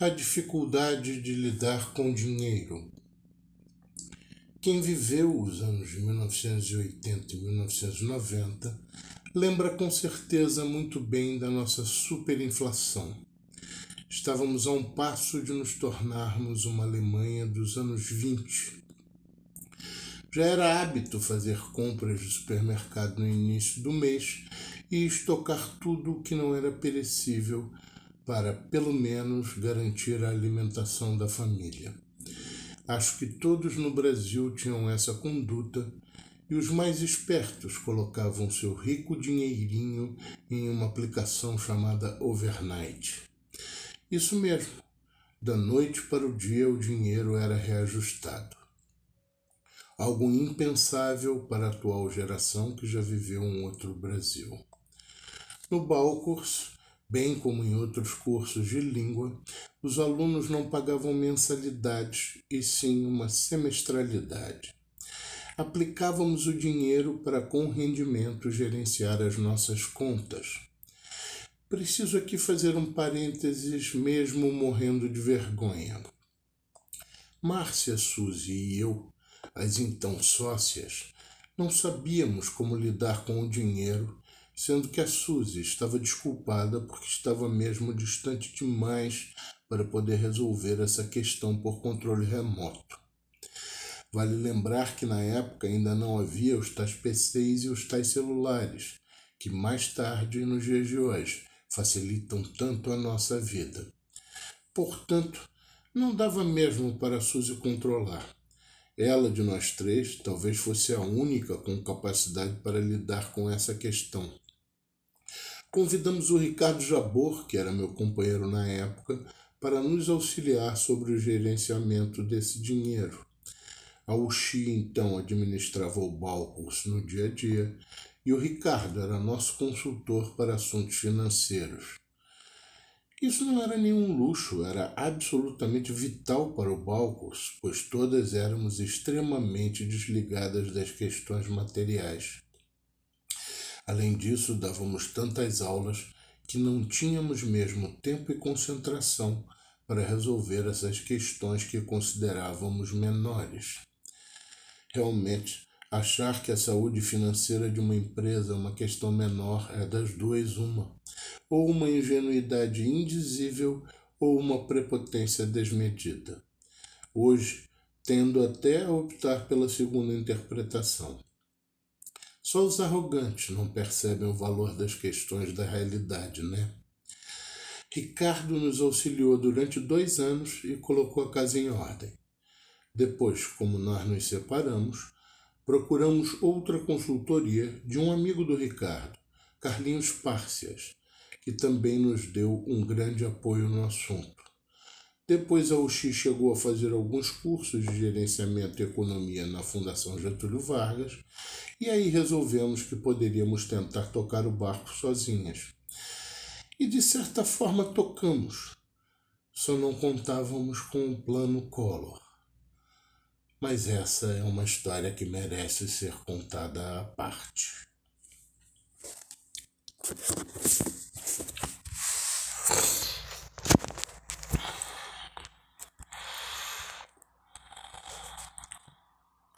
a dificuldade de lidar com dinheiro. Quem viveu os anos de 1980 e 1990 lembra com certeza muito bem da nossa superinflação. Estávamos a um passo de nos tornarmos uma Alemanha dos anos 20. Já era hábito fazer compras de supermercado no início do mês e estocar tudo o que não era perecível para, pelo menos, garantir a alimentação da família. Acho que todos no Brasil tinham essa conduta e os mais espertos colocavam seu rico dinheirinho em uma aplicação chamada Overnight. Isso mesmo, da noite para o dia o dinheiro era reajustado. Algo impensável para a atual geração que já viveu um outro Brasil. No Balcurs, bem como em outros cursos de língua, os alunos não pagavam mensalidades e sim uma semestralidade. Aplicávamos o dinheiro para com rendimento gerenciar as nossas contas. Preciso aqui fazer um parênteses, mesmo morrendo de vergonha. Márcia, Suzy e eu, as então sócias, não sabíamos como lidar com o dinheiro sendo que a Suzy estava desculpada porque estava mesmo distante demais para poder resolver essa questão por controle remoto. Vale lembrar que na época ainda não havia os tais PCs e os tais celulares, que mais tarde, nos dias de hoje, facilitam tanto a nossa vida. Portanto, não dava mesmo para a Suzy controlar. Ela, de nós três, talvez fosse a única com capacidade para lidar com essa questão. Convidamos o Ricardo Jabor, que era meu companheiro na época, para nos auxiliar sobre o gerenciamento desse dinheiro. A Uxi então administrava o Balcos no dia a dia e o Ricardo era nosso consultor para assuntos financeiros. Isso não era nenhum luxo, era absolutamente vital para o Balcos, pois todas éramos extremamente desligadas das questões materiais. Além disso, dávamos tantas aulas que não tínhamos mesmo tempo e concentração para resolver essas questões que considerávamos menores. Realmente, achar que a saúde financeira de uma empresa é uma questão menor é das duas uma, ou uma ingenuidade indizível ou uma prepotência desmedida. Hoje, tendo até a optar pela segunda interpretação. Só os arrogantes não percebem o valor das questões da realidade, né? Ricardo nos auxiliou durante dois anos e colocou a casa em ordem. Depois, como nós nos separamos, procuramos outra consultoria de um amigo do Ricardo, Carlinhos Párcias, que também nos deu um grande apoio no assunto. Depois a UX chegou a fazer alguns cursos de gerenciamento e economia na Fundação Getúlio Vargas e aí resolvemos que poderíamos tentar tocar o barco sozinhas. E de certa forma tocamos, só não contávamos com um plano Collor. Mas essa é uma história que merece ser contada à parte.